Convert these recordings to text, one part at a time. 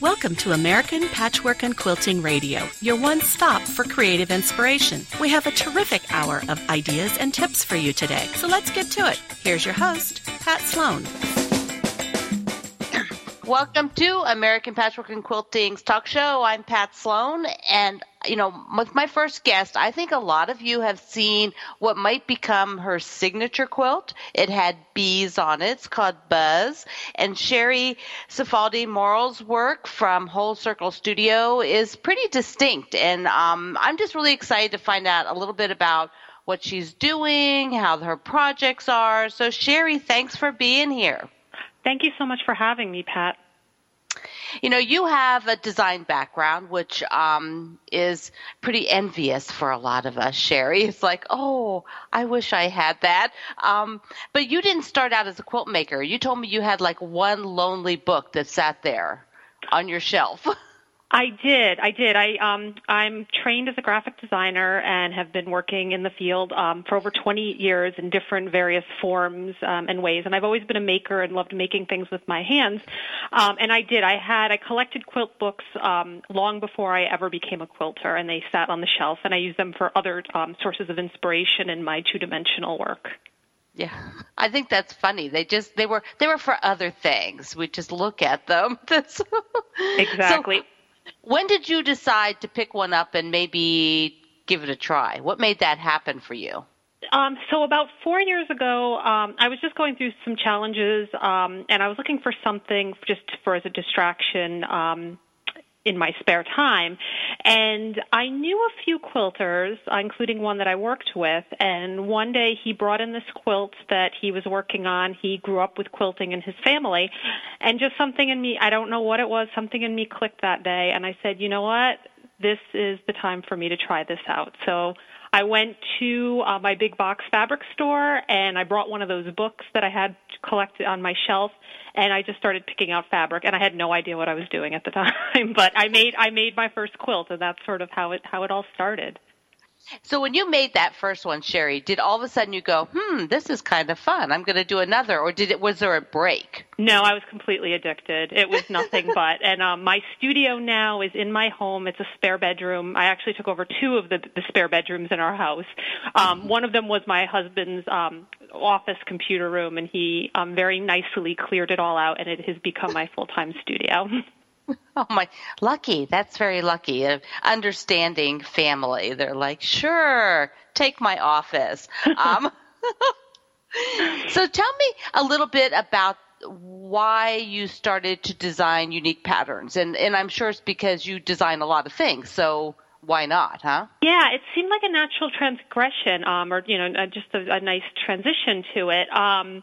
Welcome to American Patchwork and Quilting Radio, your one stop for creative inspiration. We have a terrific hour of ideas and tips for you today, so let's get to it. Here's your host, Pat Sloan. Welcome to American Patchwork and Quilting's talk show. I'm Pat Sloan, and you know, with my first guest, I think a lot of you have seen what might become her signature quilt. It had bees on it. It's called Buzz. And Sheri Cifaldi Morrill's work from Whole Circle Studio is pretty distinct. And um, I'm just really excited to find out a little bit about what she's doing, how her projects are. So, Sheri, thanks for being here. Thank you so much for having me, Pat. You know, you have a design background, which um, is pretty envious for a lot of us, Sheri. It's like, oh, I wish I had that. Um, but you didn't start out as a quilt maker. You told me you had like one lonely book that sat there on your shelf. I did. I did. I um I'm trained as a graphic designer and have been working in the field um for over 20 years in different various forms um and ways and I've always been a maker and loved making things with my hands. Um and I did. I had I collected quilt books um long before I ever became a quilter and they sat on the shelf and I used them for other um sources of inspiration in my two-dimensional work. Yeah. I think that's funny. They just they were they were for other things. We just look at them. exactly. So, when did you decide to pick one up and maybe give it a try? What made that happen for you? Um, so about four years ago, um, I was just going through some challenges, um, and I was looking for something just for as a distraction. Um, in my spare time. And I knew a few quilters, including one that I worked with. And one day he brought in this quilt that he was working on. He grew up with quilting in his family. And just something in me, I don't know what it was, something in me clicked that day. And I said, you know what? This is the time for me to try this out. So I went to uh, my big box fabric store and I brought one of those books that I had collected on my shelf and I just started picking out fabric and I had no idea what I was doing at the time but I made I made my first quilt and that's sort of how it how it all started. So when you made that first one, Sheri, did all of a sudden you go, "Hmm, this is kind of fun. I'm going to do another," or did it? Was there a break? No, I was completely addicted. It was nothing but. And um, my studio now is in my home. It's a spare bedroom. I actually took over two of the, the spare bedrooms in our house. Um, one of them was my husband's um, office computer room, and he um, very nicely cleared it all out, and it has become my full time studio. Oh my, lucky. That's very lucky. A understanding family. They're like, sure, take my office. Um, so tell me a little bit about why you started to design unique patterns, and and I'm sure it's because you design a lot of things. So why not, huh? Yeah, it seemed like a natural transgression, um, or you know, just a, a nice transition to it. Um,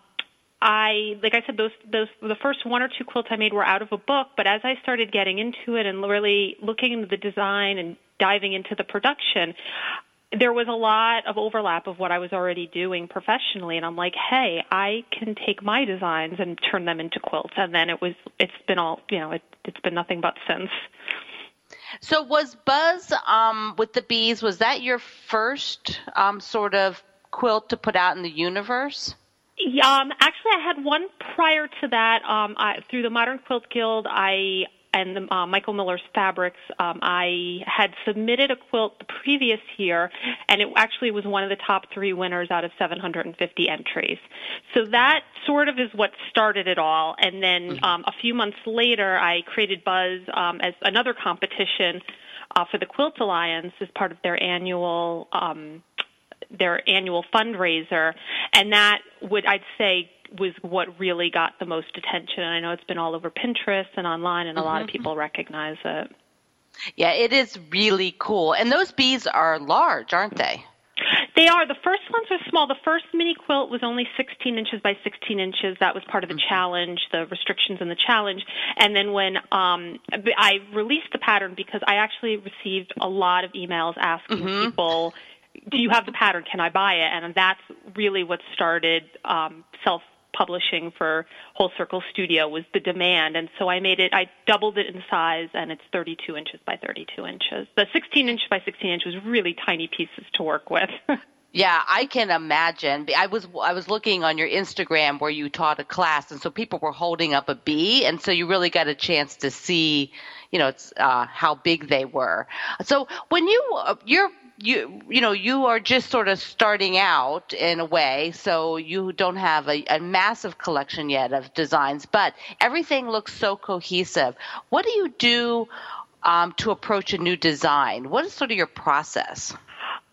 I, like I said, those, those, the first one or two quilts I made were out of a book, but as I started getting into it and really looking into the design and diving into the production, there was a lot of overlap of what I was already doing professionally, and I'm like, hey, I can take my designs and turn them into quilts, and then it was, it's been all, you know, it, it's been nothing but since. So was Buzz um, with the bees? Was that your first um, sort of quilt to put out in the universe? Um, actually, I had one prior to that. Um, I, through the Modern Quilt Guild, I and the, uh, Michael Miller's Fabrics, um, I had submitted a quilt the previous year, and it actually was one of the top three winners out of 750 entries. So that sort of is what started it all. And then mm-hmm. um, a few months later, I created Buzz um, as another competition uh, for the Quilt Alliance as part of their annual um, their annual fundraiser, and that would I'd say was what really got the most attention. And I know it's been all over Pinterest and online, and a mm-hmm. lot of mm-hmm. people recognize it. Yeah, it is really cool. And those bees are large, aren't they? They are. The first ones are small. The first mini quilt was only 16 inches by 16 inches. That was part of the mm-hmm. challenge, the restrictions in the challenge. And then when um, I released the pattern, because I actually received a lot of emails asking mm-hmm. people do you have the pattern? Can I buy it? And that's really what started um, self publishing for Whole Circle Studio was the demand, and so I made it. I doubled it in size, and it's 32 inches by 32 inches. The 16 inch by 16 inch was really tiny pieces to work with. Yeah, I can imagine. I was I was looking on your Instagram where you taught a class, and so people were holding up a bee, and so you really got a chance to see, you know, it's uh, how big they were. So when you uh, you're you you know you are just sort of starting out in a way so you don't have a, a massive collection yet of designs but everything looks so cohesive. What do you do um, to approach a new design? What is sort of your process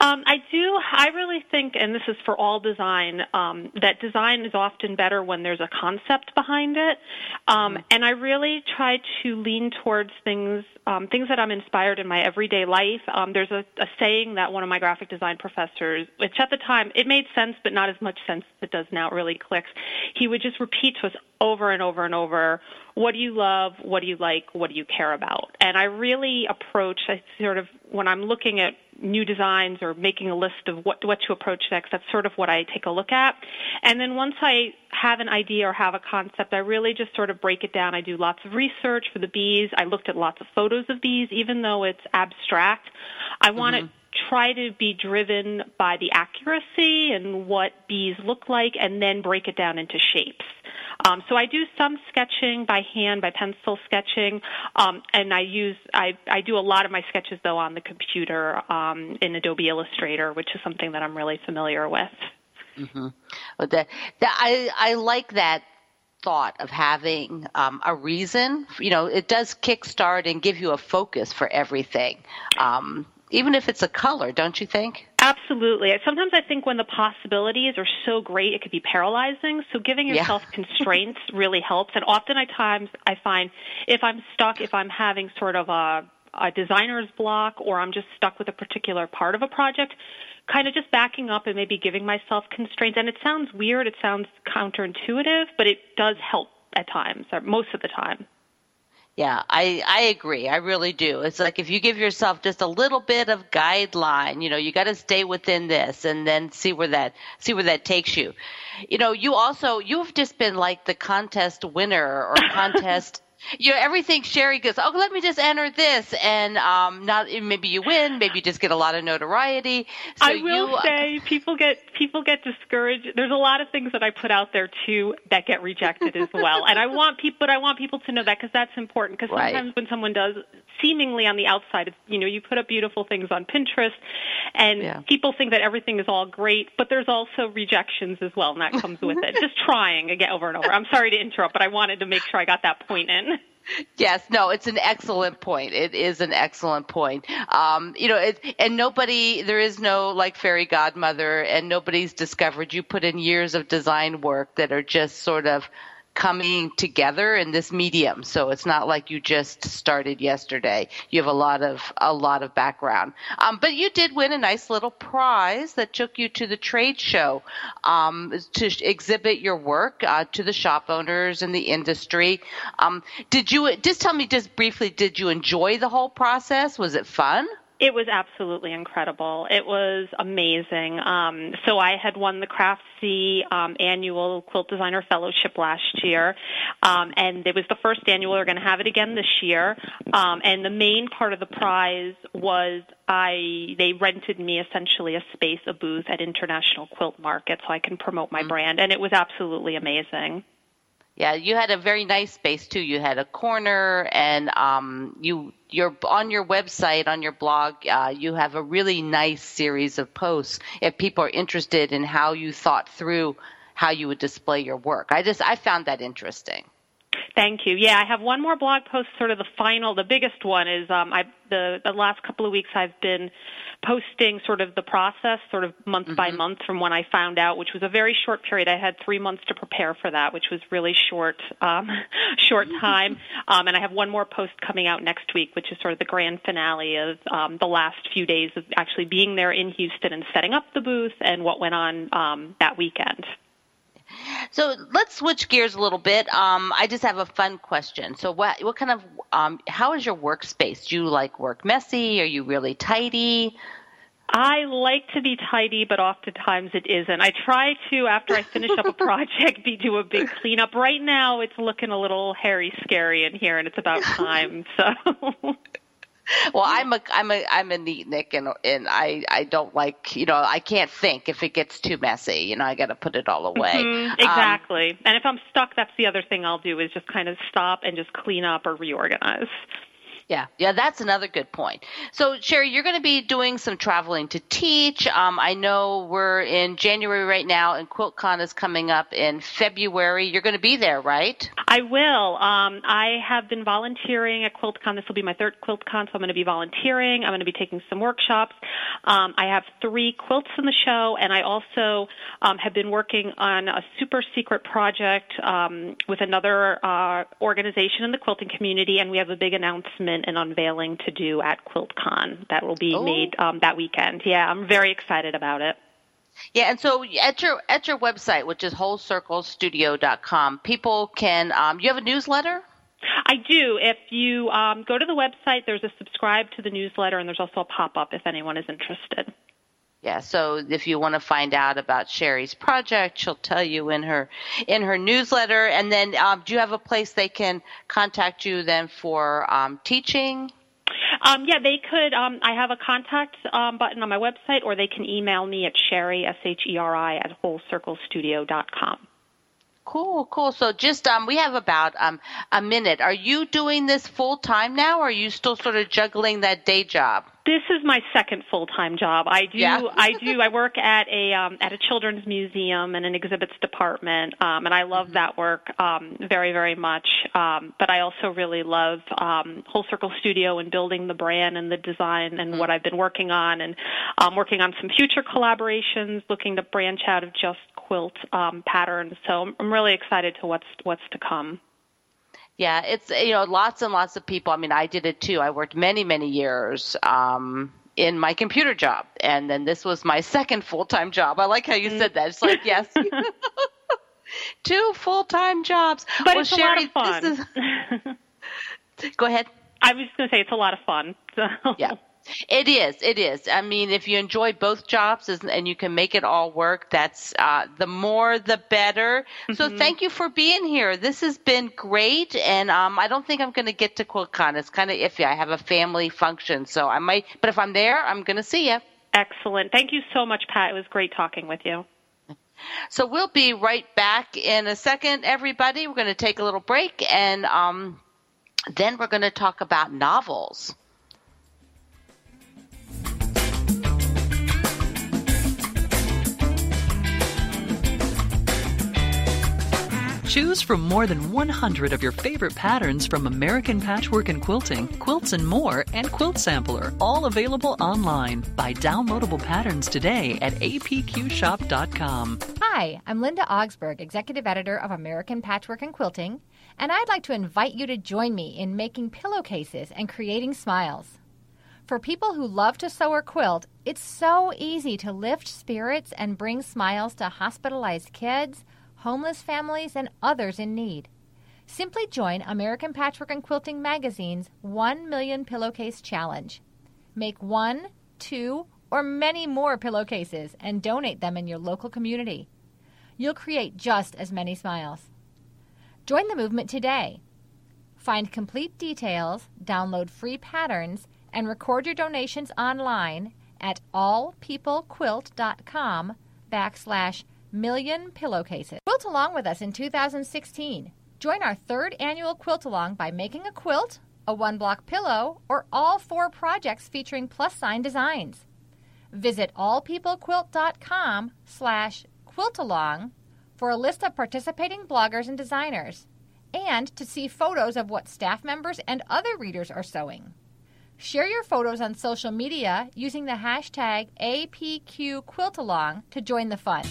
um, I do. I really think, and this is for all design, um, that design is often better when there's a concept behind it. Um, mm-hmm. and I really try to lean towards things, um, things that I'm inspired in my everyday life. Um, there's a, a saying that one of my graphic design professors, which at the time it made sense, but not as much sense as it does now. It really clicks. He would just repeat to us over and over and over what do you love what do you like what do you care about and i really approach i sort of when i'm looking at new designs or making a list of what what to approach next. That's sort of what i take a look at. And then once i have an idea or have a concept i really just sort of break it down. I do lots of research for the bees. I looked at lots of photos of bees even though it's abstract. I want mm-hmm. to try to be driven by the accuracy and what bees look like and then break it down into shapes um, so I do some sketching by hand, by pencil sketching, um, and I use I, I do a lot of my sketches though on the computer um, in Adobe Illustrator, which is something that I'm really familiar with. Mm-hmm. Well, that, that I I like that thought of having um, a reason. You know, it does kickstart and give you a focus for everything. Um, even if it's a color, don't you think? Absolutely. Sometimes I think when the possibilities are so great, it could be paralyzing. So giving yourself yeah. constraints really helps. And often at times I find if I'm stuck, if I'm having sort of a, a designer's block or I'm just stuck with a particular part of a project, kind of just backing up and maybe giving myself constraints. And it sounds weird, it sounds counterintuitive, but it does help at times, or most of the time. Yeah, I I agree. I really do. It's like if you give yourself just a little bit of guideline, you know, you got to stay within this and then see where that see where that takes you. You know, you also you've just been like the contest winner or contest you know, everything Sheri goes, oh, let me just enter this, and um, not maybe you win, maybe you just get a lot of notoriety. So I will you, uh, say, people get people get discouraged. There's a lot of things that I put out there too that get rejected as well, and I want people, but I want people to know that because that's important. Because sometimes right. when someone does, seemingly on the outside, you know, you put up beautiful things on Pinterest, and yeah. people think that everything is all great, but there's also rejections as well, and that comes with it. Just trying again over and over. I'm sorry to interrupt, but I wanted to make sure I got that point in. Yes, no, it's an excellent point. It is an excellent point. Um, you know, it, and nobody, there is no like fairy godmother, and nobody's discovered. You put in years of design work that are just sort of coming together in this medium. So it's not like you just started yesterday. You have a lot of a lot of background. Um, but you did win a nice little prize that took you to the trade show um, to exhibit your work uh, to the shop owners in the industry. Um, did you just tell me just briefly? Did you enjoy the whole process? Was it fun? It was absolutely incredible. It was amazing. Um, so I had won the Craftsy um, annual Quilt Designer Fellowship last year, um, and it was the first annual. We're going to have it again this year. Um, and the main part of the prize was I they rented me essentially a space, a booth at International Quilt Market, so I can promote my mm-hmm. brand, and it was absolutely amazing. Yeah, you had a very nice space too. You had a corner, and um, you you're on your website on your blog. Uh, you have a really nice series of posts. If people are interested in how you thought through how you would display your work, I just I found that interesting. Thank you. Yeah, I have one more blog post. Sort of the final, the biggest one is um, I the the last couple of weeks I've been posting sort of the process, sort of month mm-hmm. by month from when I found out, which was a very short period. I had three months to prepare for that, which was really short, um, short time. Um, and I have one more post coming out next week, which is sort of the grand finale of um, the last few days of actually being there in Houston and setting up the booth and what went on um, that weekend. So let's switch gears a little bit. Um, I just have a fun question. So what what kind of um, how is your workspace? Do you like work messy? Are you really tidy? I like to be tidy, but oftentimes it isn't. I try to, after I finish up a project, be do a big cleanup. Right now, it's looking a little hairy, scary in here, and it's about time. So well, I'm a I'm a I'm a neatnik, and and I I don't like you know I can't think if it gets too messy. You know, I got to put it all away. Mm-hmm, exactly. Um, and if I'm stuck, that's the other thing I'll do is just kind of stop and just clean up or reorganize. Yeah, yeah, that's another good point. So, Sheri, you're going to be doing some traveling to teach. Um, I know we're in January right now, and QuiltCon is coming up in February. You're going to be there, right? I will. Um, I have been volunteering at QuiltCon. This will be my third QuiltCon, so I'm going to be volunteering. I'm going to be taking some workshops. Um, I have three quilts in the show, and I also um, have been working on a super secret project um, with another uh, organization in the quilting community, and we have a big announcement and unveiling to do at QuiltCon that will be oh. made um, that weekend. Yeah, I'm very excited about it. Yeah, and so at your at your website, which is wholecirclestudio.com, people can. Um, you have a newsletter. I do. If you um, go to the website, there's a subscribe to the newsletter, and there's also a pop up if anyone is interested. Yeah, so if you want to find out about Sheri's project, she'll tell you in her in her newsletter. And then, um, do you have a place they can contact you then for um, teaching? Um, yeah, they could. Um, I have a contact um, button on my website, or they can email me at Sheri S H E R I at wholecirclestudio.com. Cool, cool. So just um, we have about um a minute. Are you doing this full time now, or are you still sort of juggling that day job? This is my second full time job. I do yeah. I do I work at a um, at a children's museum and an exhibits department, um, and I love mm-hmm. that work um, very very much. Um, but I also really love um, Whole Circle Studio and building the brand and the design and mm-hmm. what I've been working on, and um, working on some future collaborations, looking to branch out of just quilt um, patterns. So I'm, I'm really excited to what's what's to come. Yeah, it's you know lots and lots of people. I mean, I did it too. I worked many many years um, in my computer job, and then this was my second full time job. I like how you said that. It's like yes. Two full time jobs. But well, it's Sheri, a lot of fun. Is... Go ahead. I was just going to say it's a lot of fun. So. Yeah. It is. It is. I mean, if you enjoy both jobs and you can make it all work, that's uh, the more the better. Mm-hmm. So thank you for being here. This has been great, and um, I don't think I'm going to get to QuiltCon. It's kind of iffy. I have a family function, so I might. But if I'm there, I'm going to see you. Excellent. Thank you so much, Pat. It was great talking with you. So we'll be right back in a second, everybody. We're going to take a little break, and um, then we're going to talk about novels. Choose from more than 100 of your favorite patterns from American Patchwork and Quilting, Quilts and More, and Quilt Sampler, all available online. Buy downloadable patterns today at apqshop.com. Hi, I'm Linda Augsburg, Executive Editor of American Patchwork and Quilting, and I'd like to invite you to join me in making pillowcases and creating smiles. For people who love to sew or quilt, it's so easy to lift spirits and bring smiles to hospitalized kids homeless families, and others in need. Simply join American Patchwork and Quilting Magazine's 1 Million Pillowcase Challenge. Make one, two, or many more pillowcases and donate them in your local community. You'll create just as many smiles. Join the movement today. Find complete details, download free patterns, and record your donations online at allpeoplequilt.com backslash million pillowcases. Quilt along with us in 2016. Join our third annual quilt along by making a quilt, a one block pillow, or all four projects featuring plus sign designs. Visit allpeoplequilt.com slash quiltalong for a list of participating bloggers and designers, and to see photos of what staff members and other readers are sewing. Share your photos on social media using the hashtag APQQuiltalong to join the fun.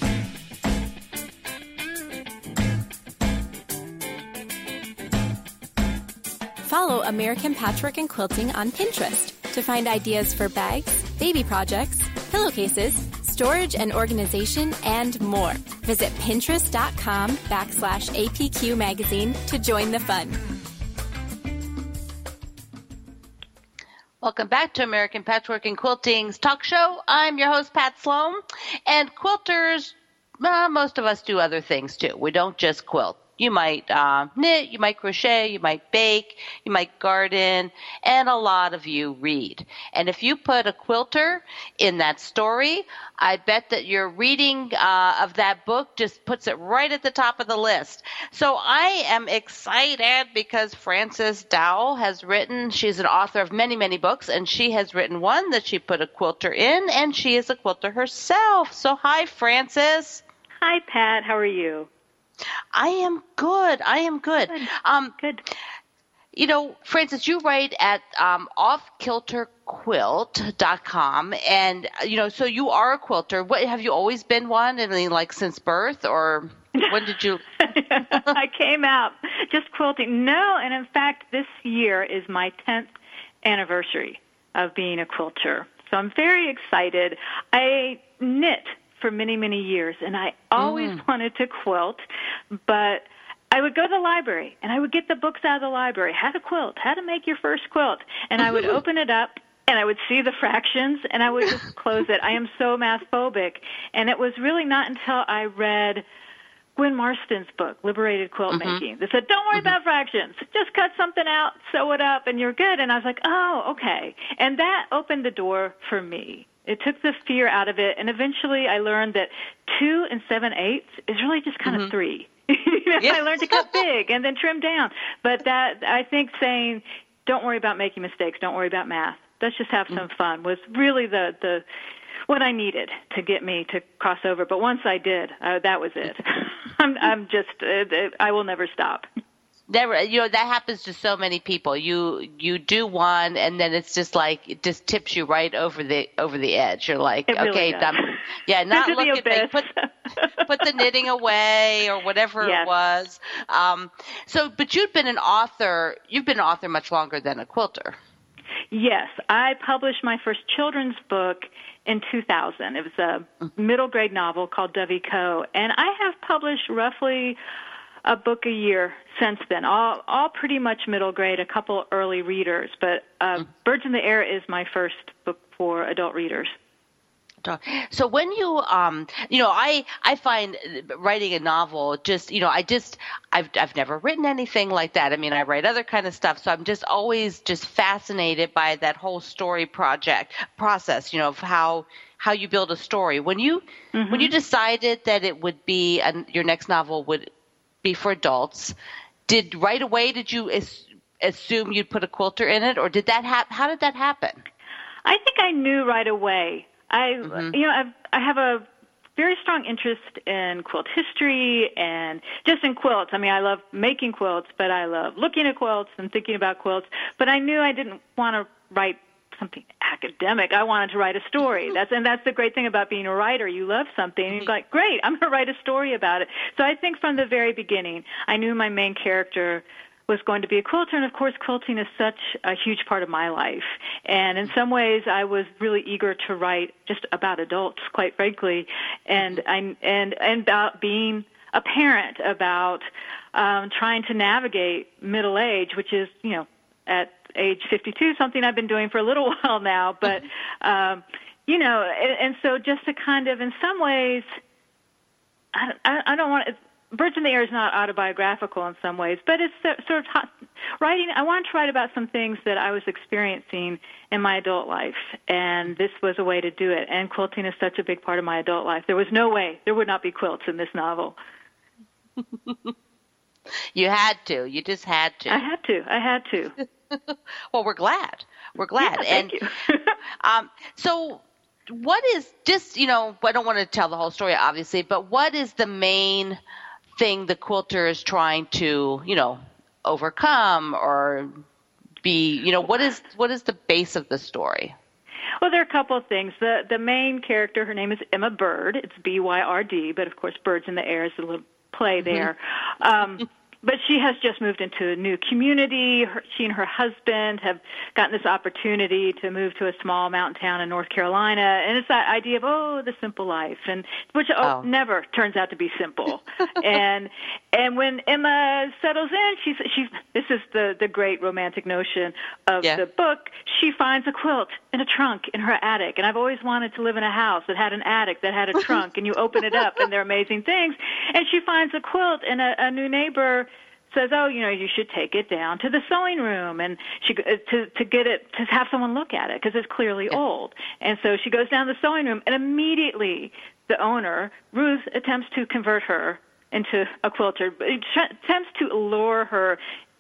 Follow American Patchwork and Quilting on Pinterest to find ideas for bags, baby projects, pillowcases, storage and organization, and more. Visit pinterest.com backslash APQ magazine to join the fun. Welcome back to American Patchwork and Quilting's talk show. I'm your host, Pat Sloan. And quilters, uh, most of us do other things too. We don't just quilt You might uh, knit, you might crochet, you might bake, you might garden, and a lot of you read. And if you put a quilter in that story, I bet that your reading uh, of that book just puts it right at the top of the list. So I am excited because Frances Dowell has written, she's an author of many, many books, and she has written one that she put a quilter in, and she is a quilter herself. So hi, Frances. Hi, Pat. How are you? I am good. I am good. Good. Um, Good. you know, Frances, you write at um, offkilterquilt.com, and you know, so you are a quilter. What have you always been one? I mean, like since birth, or when did you? I came out just quilting. No, and in fact, this year is my 10th anniversary of being a quilter. So I'm very excited. I knit for many, many years, and I always mm. wanted to quilt, but I would go to the library and I would get the books out of the library, how to quilt, how to make your first quilt, and I would open it up and I would see the fractions and I would just close it. I am so math phobic, and it was really not until I read Gwen Marston's book, Liberated Quilt mm-hmm. Making, that said, "Don't worry mm-hmm. about fractions. Just cut something out, sew it up, and you're good." And I was like, "Oh, okay." And that opened the door for me. It took the fear out of it, and eventually I learned that two and seven eighths is really just kind of three. you know, Yeah. I learned to cut big and then trim down. But that I think saying, "Don't worry about making mistakes. Don't worry about math. Let's just have some fun," was really the the what I needed to get me to cross over. But once I did, uh, that was it. I'm, I'm just, uh, I will never stop. Never, you know, that happens to so many people. You you do one, and then it's just like it just tips you right over the over the edge. You're like, really okay, does. I'm, yeah, not looking. Like, put put the knitting away or whatever Yes. it was. Um, so, but you've been an author. You've been an author much longer than a quilter. Yes, I published my first children's book in 2000. It was a middle grade novel called Dovey Coe. And I have published roughly a book a year since then. All all pretty much middle grade, a couple early readers, but uh, Birds in the Air is my first book for adult readers. So when you, um, you know, I I find writing a novel just, you know, I just I've I've never written anything like that. I mean, I write other kind of stuff, so I'm just always just fascinated by that whole story project process. You know, of how how you build a story. When you when you decided that it would be an, your next novel would be for adults, did right away did you as, assume you'd put a quilter in it, or did that hap- How did that happen? I think I knew right away. I, mm-hmm. you know, I've, I have a very strong interest in quilt history and just in quilts. I mean, I love making quilts, but I love looking at quilts and thinking about quilts. But I knew I didn't want to write something academic. I wanted to write a story. That's and that's the great thing about being a writer. You love something and you're like, great, I'm going to write a story about it. So I think from the very beginning, I knew my main character was going to be a quilter and of course quilting is such a huge part of my life and in some ways I was really eager to write just about adults quite frankly and I and and about being a parent about um trying to navigate middle age which is you know at age 52 something I've been doing for a little while now but um you know and, and so just to kind of in some ways I, I, I don't want to. Birds in the Air is not autobiographical in some ways, but it's sort of hot, writing. I wanted to write about some things that I was experiencing in my adult life, and this was a way to do it. And quilting is such a big part of my adult life. There was no way there would not be quilts in this novel. You had to. You just had to. I had to. I had to. Well, we're glad. We're glad. Yeah, thank and you. um, so, what is just you know? I don't want to tell the whole story, obviously, but what is the main thing the quilter is trying to you know overcome or be? You know, what is what is the base of the story? Well, there are a couple of things. The the main character, her name is Emma Byrd. It's B Y R D, but of course, Birds in the Air is a little play there. Um, but she has just moved into a new community. Her, she and her husband have gotten this opportunity to move to a small mountain town in North Carolina, and it's that idea of oh, the simple life, and which oh, oh. never turns out to be simple. and and when Emma settles in, she's she's this is the the great romantic notion of yeah. the book. She finds a quilt in a trunk in her attic, and I've always wanted to live in a house that had an attic that had a trunk, and you open it up, and there are amazing things. And she finds a quilt, and a, a new neighbor says, "Oh, you know, you should take it down to the sewing room and she uh, to to get it to have someone look at it because it's clearly yeah. old." And so she goes down to the sewing room and immediately the owner, Ruth, attempts to convert her into a quilter, attempts to lure her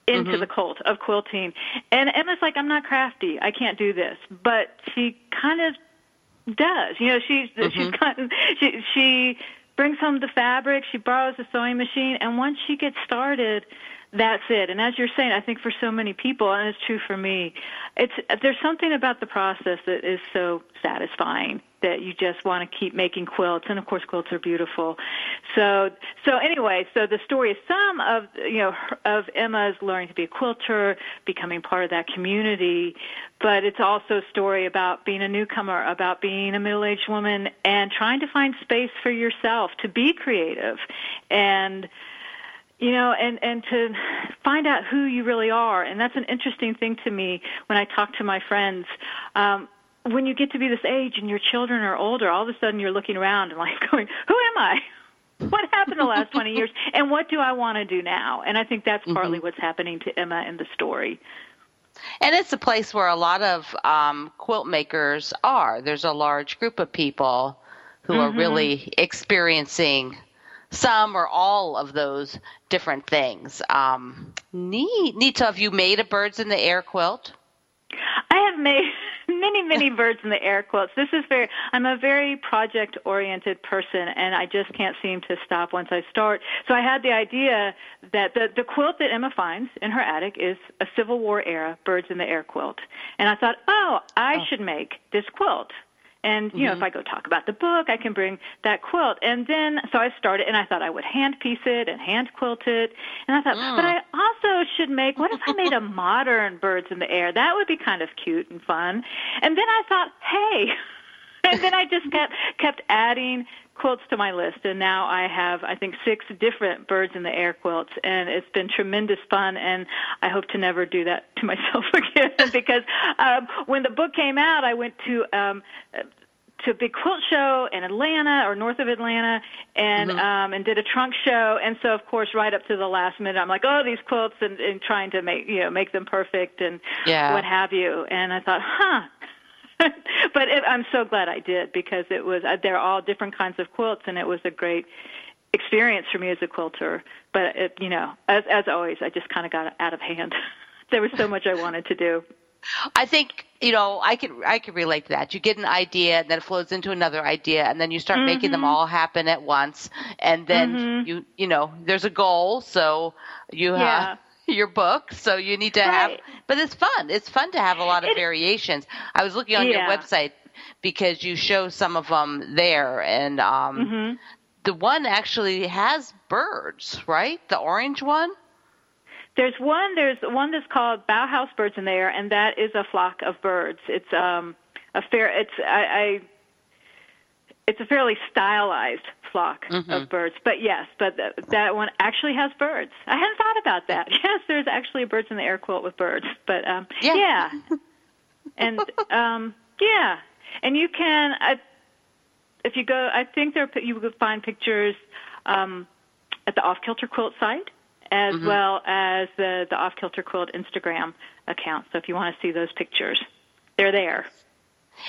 into mm-hmm. the cult of quilting. And Emma's like, "I'm not crafty. I can't do this." But she kind of does. You know, she's mm-hmm. she's kind of, she she brings home the fabric, she borrows a sewing machine, and once she gets started, that's it. And as you're saying, I think for so many people, and it's true for me, it's there's something about the process that is so satisfying that you just want to keep making quilts. And of course, quilts are beautiful. So, so anyway, so the story is some of you know of Emma's learning to be a quilter, becoming part of that community, but it's also a story about being a newcomer, about being a middle-aged woman, and trying to find space for yourself to be creative, and you know and and to find out who you really are and that's an interesting thing to me when i talk to my friends um when you get to be this age and your children are older all of a sudden you're looking around and like going who am i what happened the last 20 years and what do i want to do now and i think that's partly mm-hmm. what's happening to emma in the story and it's a place where a lot of um, quilt makers are. There's a large group of people who mm-hmm. are really experiencing some or all of those different things. Um, neat, neat. So, have you made a birds in the air quilt? I have made many, many birds in the air quilts. This is very. I'm a very project oriented person, and I just can't seem to stop once I start. So I had the idea that the the quilt that Emma finds in her attic is a Civil War era birds in the air quilt, and I thought, oh, I oh. should make this quilt. And, you know, mm-hmm. if I go talk about the book, I can bring that quilt. And then, so I started, and I thought I would hand piece it and hand quilt it. And I thought, mm. but I also should make, what if I made a modern Birds in the Air? That would be kind of cute and fun. And then I thought, hey, and then I just kept, kept adding quilts to my list. And now I have I think six different birds in the air quilts. And it's been tremendous fun. And I hope to never do that to myself again. Because um when the book came out I went to um to a big quilt show in Atlanta or north of Atlanta and mm-hmm. um and did a trunk show. And so of course right up to the last minute I'm like oh these quilts and, and trying to make you know make them perfect and yeah. what have you. And I thought huh but it, I'm so glad I did because it was uh, they're all different kinds of quilts, and it was a great experience for me as a quilter. But it, you know, as as always, I just kind of got out of hand. there was so much I wanted to do. I think you know I can I can relate to that. You get an idea, and then it flows into another idea, and then you start mm-hmm. making them mm-hmm. all happen at once, and then mm-hmm. you you know there's a goal, so you yeah. Your book, so you need to right. have. But it's fun. It's fun to have a lot of it, variations. I was looking on yeah. your website because you show some of them there, and um, mm-hmm. the one actually has birds, right? The orange one. There's one. There's one that's called Bauhaus Birds in there, and that is a flock of birds. It's um a fair. It's I, I it's a fairly stylized flock mm-hmm. of birds. But yes, but th- that one actually has birds. I hadn't thought about that. Yes, there's actually a birds in the air quilt with birds. But um, yeah, yeah. and um, yeah, and you can. I, if you go, I think there you will find pictures um, at the Off Kilter Quilt site, as mm-hmm. well as the the Off Kilter Quilt Instagram account. So if you want to see those pictures, they're there.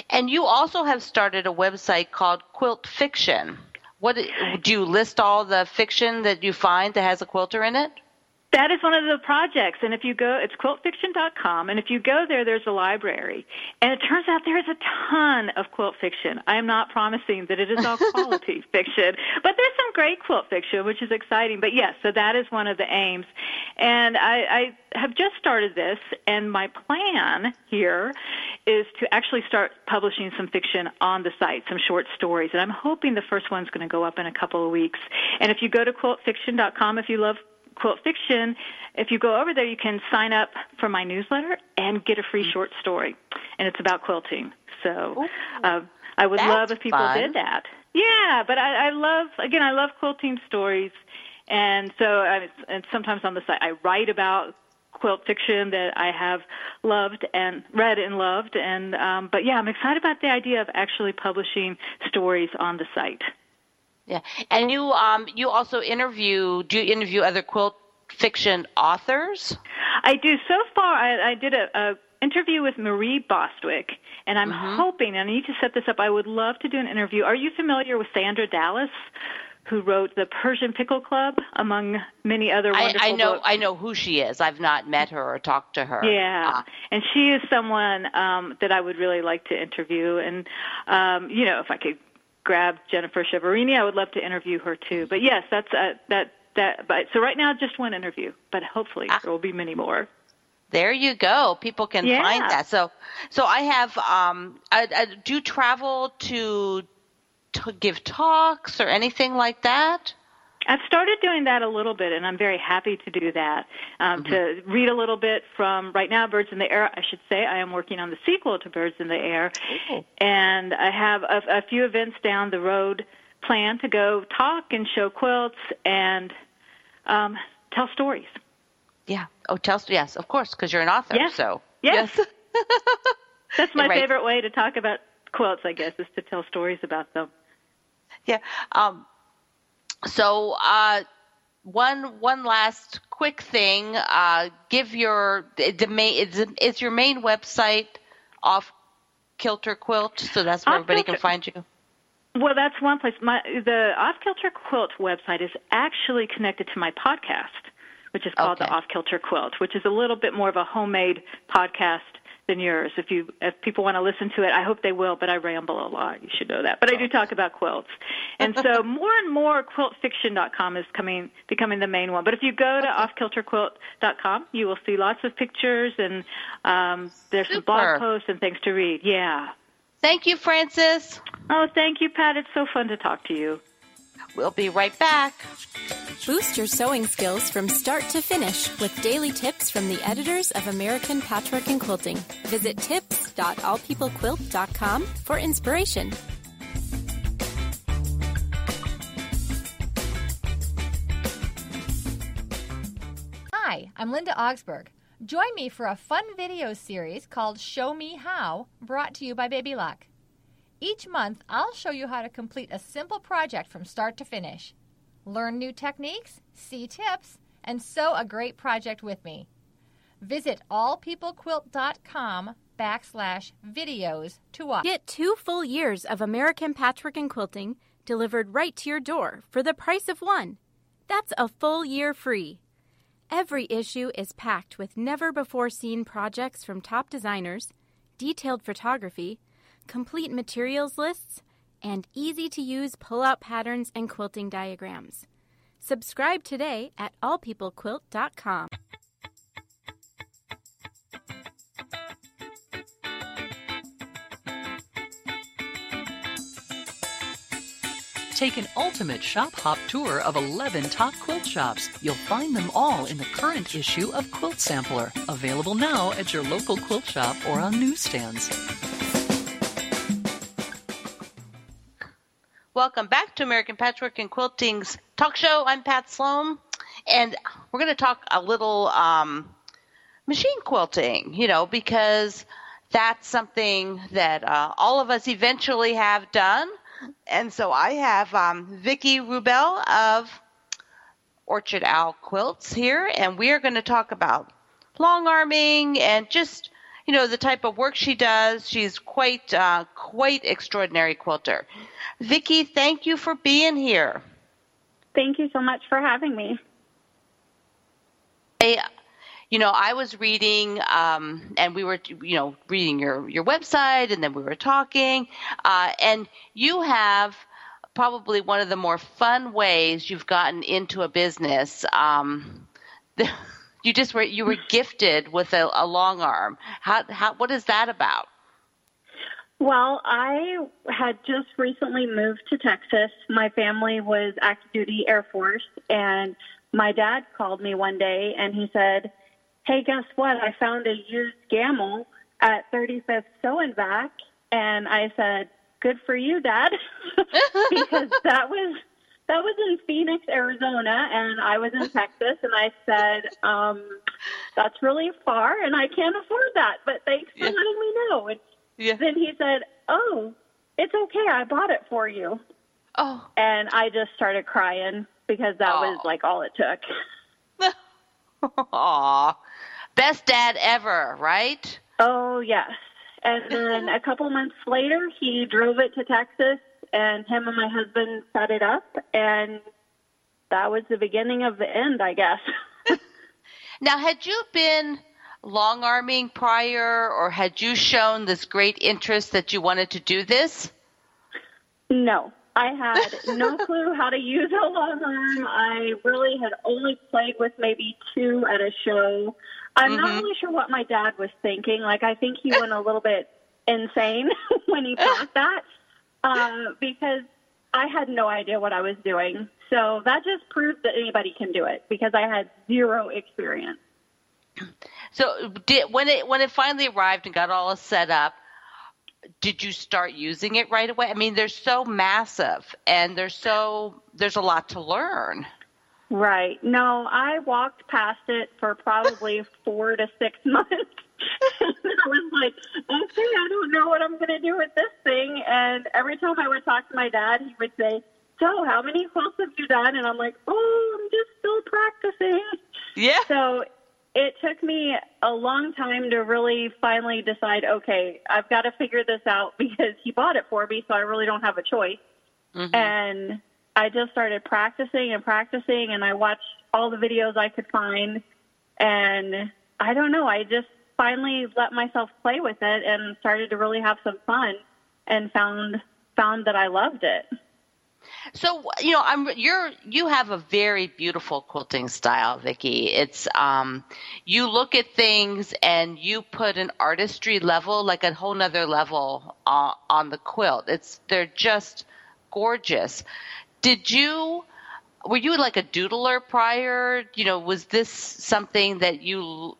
And you also have started a website called Quilt Fiction. What do you list all the fiction that you find that has a quilter in it? That is one of the projects, and if you go, it's quiltfiction.com, and if you go there, there's a library, and it turns out there is a ton of quilt fiction. I am not promising that it is all quality fiction, but there's some great quilt fiction, which is exciting. But yes, so that is one of the aims, and I, I have just started this, and my plan here is to actually start publishing some fiction on the site, some short stories, and I'm hoping the first one's going to go up in a couple of weeks. And if you go to quiltfiction.com, if you love Quilt Fiction, if you go over there, you can sign up for my newsletter and get a free short story, and it's about quilting. So uh, I would love if people fun. did that. Yeah, but I, I love again, I love quilting stories, and so I, and sometimes on the site I write about quilt fiction that I have loved and read and loved, and um, but yeah, I'm excited about the idea of actually publishing stories on the site. Yeah, and you um you also interview. Do you interview other quilt fiction authors? I do. So far, I, I did a, a interview with Marie Bostwick, and I'm hoping. And I need to set this up. I would love to do an interview. Are you familiar with Sandra Dallas, who wrote the Persian Pickle Club, among many other I, wonderful I know books? I know who she is. I've not met her or talked to her. Yeah, Uh, and she is someone um, that I would really like to interview. And um, you know, if I could grab Jennifer Chiaverini, I would love to interview her too. But yes, that's uh, that that. But so right now, just one interview, but hopefully Ah. there will be many more. there you go. People can Yeah. find that. So so I have um I, I do you travel to to give talks or anything like that. I've started doing that a little bit, and I'm very happy to do that. Um, To read a little bit from right now, Birds in the Air. I should say I am working on the sequel to Birds in the Air, and I have a, a few events down the road planned to go talk and show quilts and um, tell stories. Yeah. Oh, tell. Yes, of course, because you're an author. Yes. So Yes. That's my Right. favorite way to talk about quilts, I guess, is to tell stories about them. Yeah. Um, so uh, one one last quick thing. Uh, give your the main is, is your main website off Kilter Quilt, so that's where Off everybody can find you. Well, that's one place. My the Off Kilter Quilt website is actually connected to my podcast, which is called the Off Kilter Quilt, which is a little bit more of a homemade podcast than yours. If you if people want to listen to it, I hope they will. But I ramble a lot. You should know that. But I do talk about quilts, and so more and more quiltfiction.com is coming becoming the main one. But if you go to offkilterquilt.com, you will see lots of pictures and um, there's some blog posts and things to read. Yeah. Thank you, Frances. Oh, thank you, Pat. It's so fun to talk to you. We'll be right back. Boost your sewing skills from start to finish with daily tips from the editors of American Patchwork and Quilting. Visit tips.allpeoplequilt.com for inspiration. Hi, I'm Linda Augsburg. Join me for a fun video series called Show Me How, brought to you by Baby Lock. Each month, I'll show you how to complete a simple project from start to finish. Learn new techniques, see tips, and sew a great project with me. Visit allpeoplequilt.com backslash videos to watch. Get two full years of American Patchwork and Quilting delivered right to your door for the price of one. That's a full year free. Every issue is packed with never before seen projects from top designers, detailed photography, complete materials lists, and easy to use pull out patterns and quilting diagrams. Subscribe today at allpeoplequilt.com. Take an ultimate shop hop tour of 11 top quilt shops. You'll find them all in the current issue of Quilt Sampler, available now at your local quilt shop or on newsstands. Welcome back to American Patchwork and Quilting's talk show. I'm Pat Sloan, and we're going to talk a little um, machine quilting, you know, because that's something that uh, all of us eventually have done. And so I have um, Vicki Rubel of Orchard Owl Quilts here, and we are going to talk about long arming and just you know the type of work she does. She's quite uh, quite extraordinary quilter. Vicki, thank you for being here. Thank you so much for having me. I, you know, I was reading, um, and we were, you know, reading your your website, and then we were talking, uh, and you have probably one of the more fun ways you've gotten into a business. Um, you just were you were gifted with a, a long arm. How how what is that about? Well, I had just recently moved to Texas. My family was active duty Air Force, and my dad called me one day and he said, "Hey, guess what? I found a used Gammill at 35th Sew and Vac." And I said, "Good for you, Dad," because that was that was in Phoenix, Arizona, and I was in Texas, and I said, um, "That's really far, and I can't afford that." But thanks for Yeah. letting me know. And Yeah. then he said, "Oh, it's okay. I bought it for you." Oh. And I just started crying because that was Oh. like all it took. Aw. Best dad ever, right? Oh, yes. And then a couple months later, he drove it to Texas, and him and my husband set it up, and that was the beginning of the end, I guess. Now, had you been long arming prior, or had you shown this great interest that you wanted to do this? no, I had no clue how to use a long arm. I really had only played with maybe two at a show. I'm not Mhm. really sure what my dad was thinking. Like, I think he went a little bit insane when he bought that uh, because I had no idea what I was doing. So that just proved that anybody can do it because I had zero experience. So, did when it when it finally arrived and got all set up, did you start using it right away? I mean, they're so massive and they're so there's a lot to learn. Right. No, I walked past it for probably four to six months. and I was like, okay, I don't know what I'm going to do with this. And every time I would talk to my dad, he would say, so how many quilts have you done? And I'm like, oh, I'm just still practicing. Yeah. So it took me a long time to really finally decide, okay, I've got to figure this out because he bought it for me, so I really don't have a choice. Mhm. And I just started practicing and practicing, and I watched all the videos I could find. And I don't know, I just finally let myself play with it and started to really have some fun and found found that I loved it. So you know, I'm you're you have a very beautiful quilting style, Vicki. It's um, you look at things and you put an artistry level, like a whole nother level, uh, on the quilt. It's they're just gorgeous. Did you? Were you like a doodler prior? You know, was this something that you,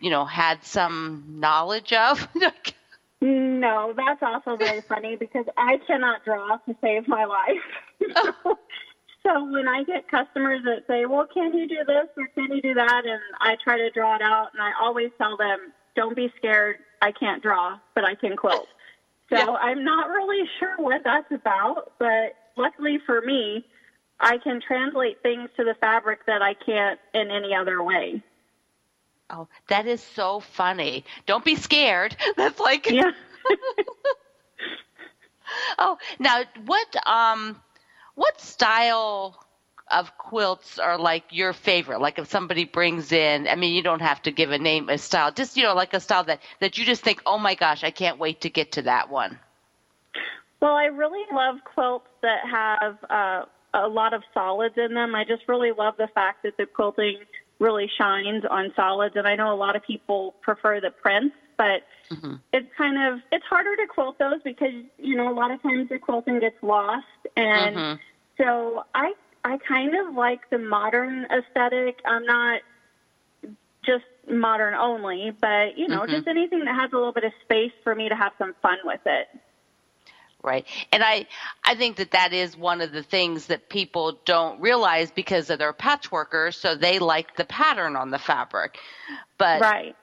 you know, had some knowledge of? No, that's also very funny because I cannot draw to save my life. so when I get customers that say, "Well, can you do this or can you do that?" and I try to draw it out, and I always tell them, "Don't be scared. I can't draw, but I can quilt." So Yeah. I'm not really sure what that's about, but luckily for me, I can translate things to the fabric that I can't in any other way. Oh, that is so funny. Don't be scared. That's like Yeah. Oh, now what um what style of quilts are like your favorite? Like if somebody brings in, I mean, you don't have to give a name, a style, just you know, like a style that that you just think, "Oh my gosh, I can't wait to get to that one." Well, I really love quilts that have uh, a lot of solids in them. I just really love the fact that the quilting really shines on solids, and I know a lot of people prefer the prints, but Mhm. it's kind of it's harder to quilt those because you know a lot of times the quilting gets lost, and Mhm. so I I kind of like the modern aesthetic. I'm not just modern only, but you know Mhm. just anything that has a little bit of space for me to have some fun with it. Right. And I I think that that is one of the things that people don't realize because of their patchworkers, so they like the pattern on the fabric. But Right.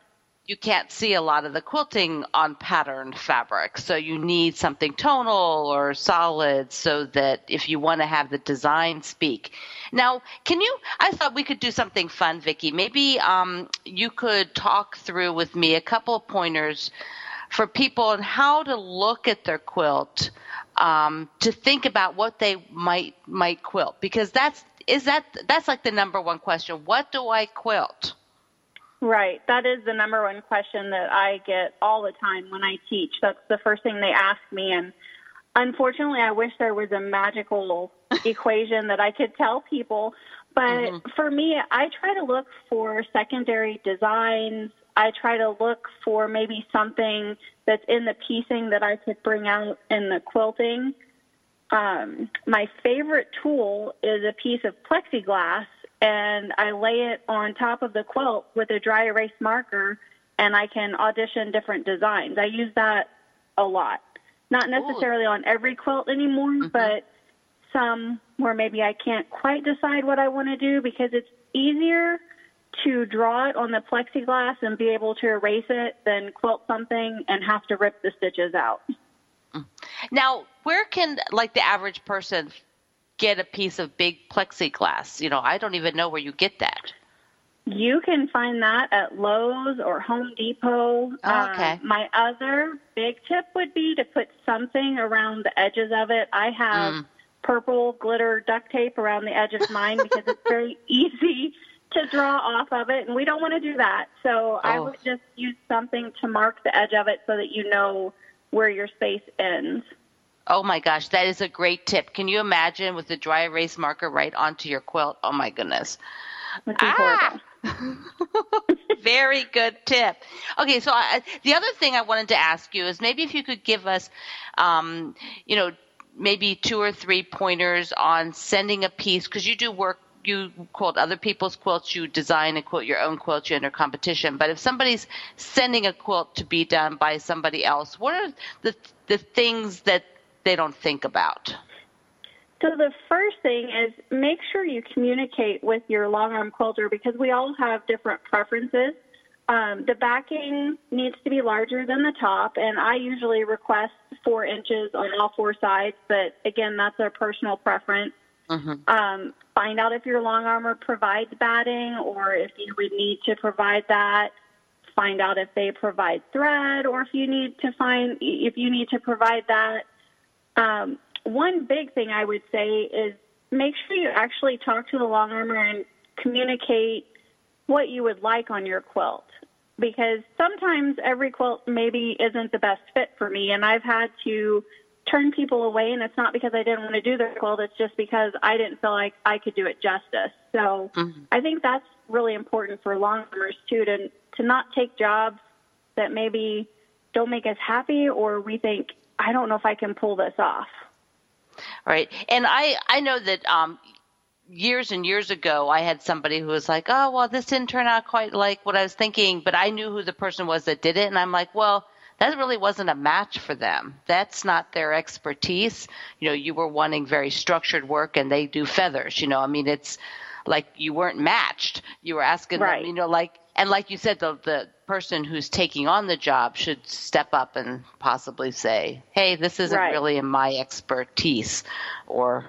you can't see a lot of the quilting on patterned fabric. So you need something tonal or solid so that if you want to have the design speak. Now, can you I thought we could do something fun, Vicki. Maybe um, you could talk through with me a couple of pointers for people on how to look at their quilt um, to think about what they might might quilt because that's is that that's like the number one question. What do I quilt? Right. That is the number one question that I get all the time when I teach. That's the first thing they ask me. And unfortunately, I wish there was a magical equation that I could tell people. But for me, I try to look for secondary designs. I try to look for maybe something that's in the piecing that I could bring out in the quilting. Um, my favorite tool is a piece of plexiglass, and I lay it on top of the quilt with a dry erase marker and I can audition different designs. I use that a lot. Not necessarily Ooh. on every quilt anymore, mm-hmm. but some where maybe I can't quite decide what I want to do because it's easier to draw it on the plexiglass and be able to erase it than quilt something and have to rip the stitches out. Mm. Now, where can like the average person get a piece of big plexiglass? You know, I don't even know where you get that. You can find that at Lowe's or Home Depot. Oh, okay. Um, my other big tip would be to put something around the edges of it. I have mm. purple glitter duct tape around the edge of mine because it's very easy to draw off of it, and we don't want to do that. So oh. I would just use something to mark the edge of it so that you know where your space ends. Oh my gosh, that is a great tip. Can you imagine with the dry erase marker right onto your quilt? Oh my goodness. ah! Very good tip. Okay, so I, the other thing I wanted to ask you is maybe if you could give us, um, you know, maybe two or three pointers on sending a piece because you do work you quilt other people's quilts, you design and quilt your own quilt, you enter competition. But if somebody's sending a quilt to be done by somebody else, what are the the things that they don't think about? So the first thing is make sure you communicate with your long arm quilter because we all have different preferences. Um, the backing needs to be larger than the top, and I usually request four inches on all four sides, but again, that's a personal preference. Mm-hmm. Um, find out if your long armer provides batting or if you would need to provide that. Find out if they provide thread or if you need to find if you need to provide that. Um, one big thing I would say is make sure you actually talk to the long armer and communicate what you would like on your quilt because sometimes every quilt maybe isn't the best fit for me and I've had to turn people away and it's not because I didn't want to do their quilt it's just because I didn't feel like I could do it justice. So mm-hmm. I think that's really important for long armers too to to not take jobs that maybe don't make us happy or we think I don't know if I can pull this off. Right. And I, I know that um, years and years ago, I had somebody who was like, oh, well, this didn't turn out quite like what I was thinking, but I knew who the person was that did it. And I'm like, well, that really wasn't a match for them. That's not their expertise. You know, you were wanting very structured work and they do feathers. You know, I mean, it's like you weren't matched. You were asking right. them, you know, like, and like you said, the, the person who's taking on the job should step up and possibly say, "Hey, this isn't right. really in my expertise," or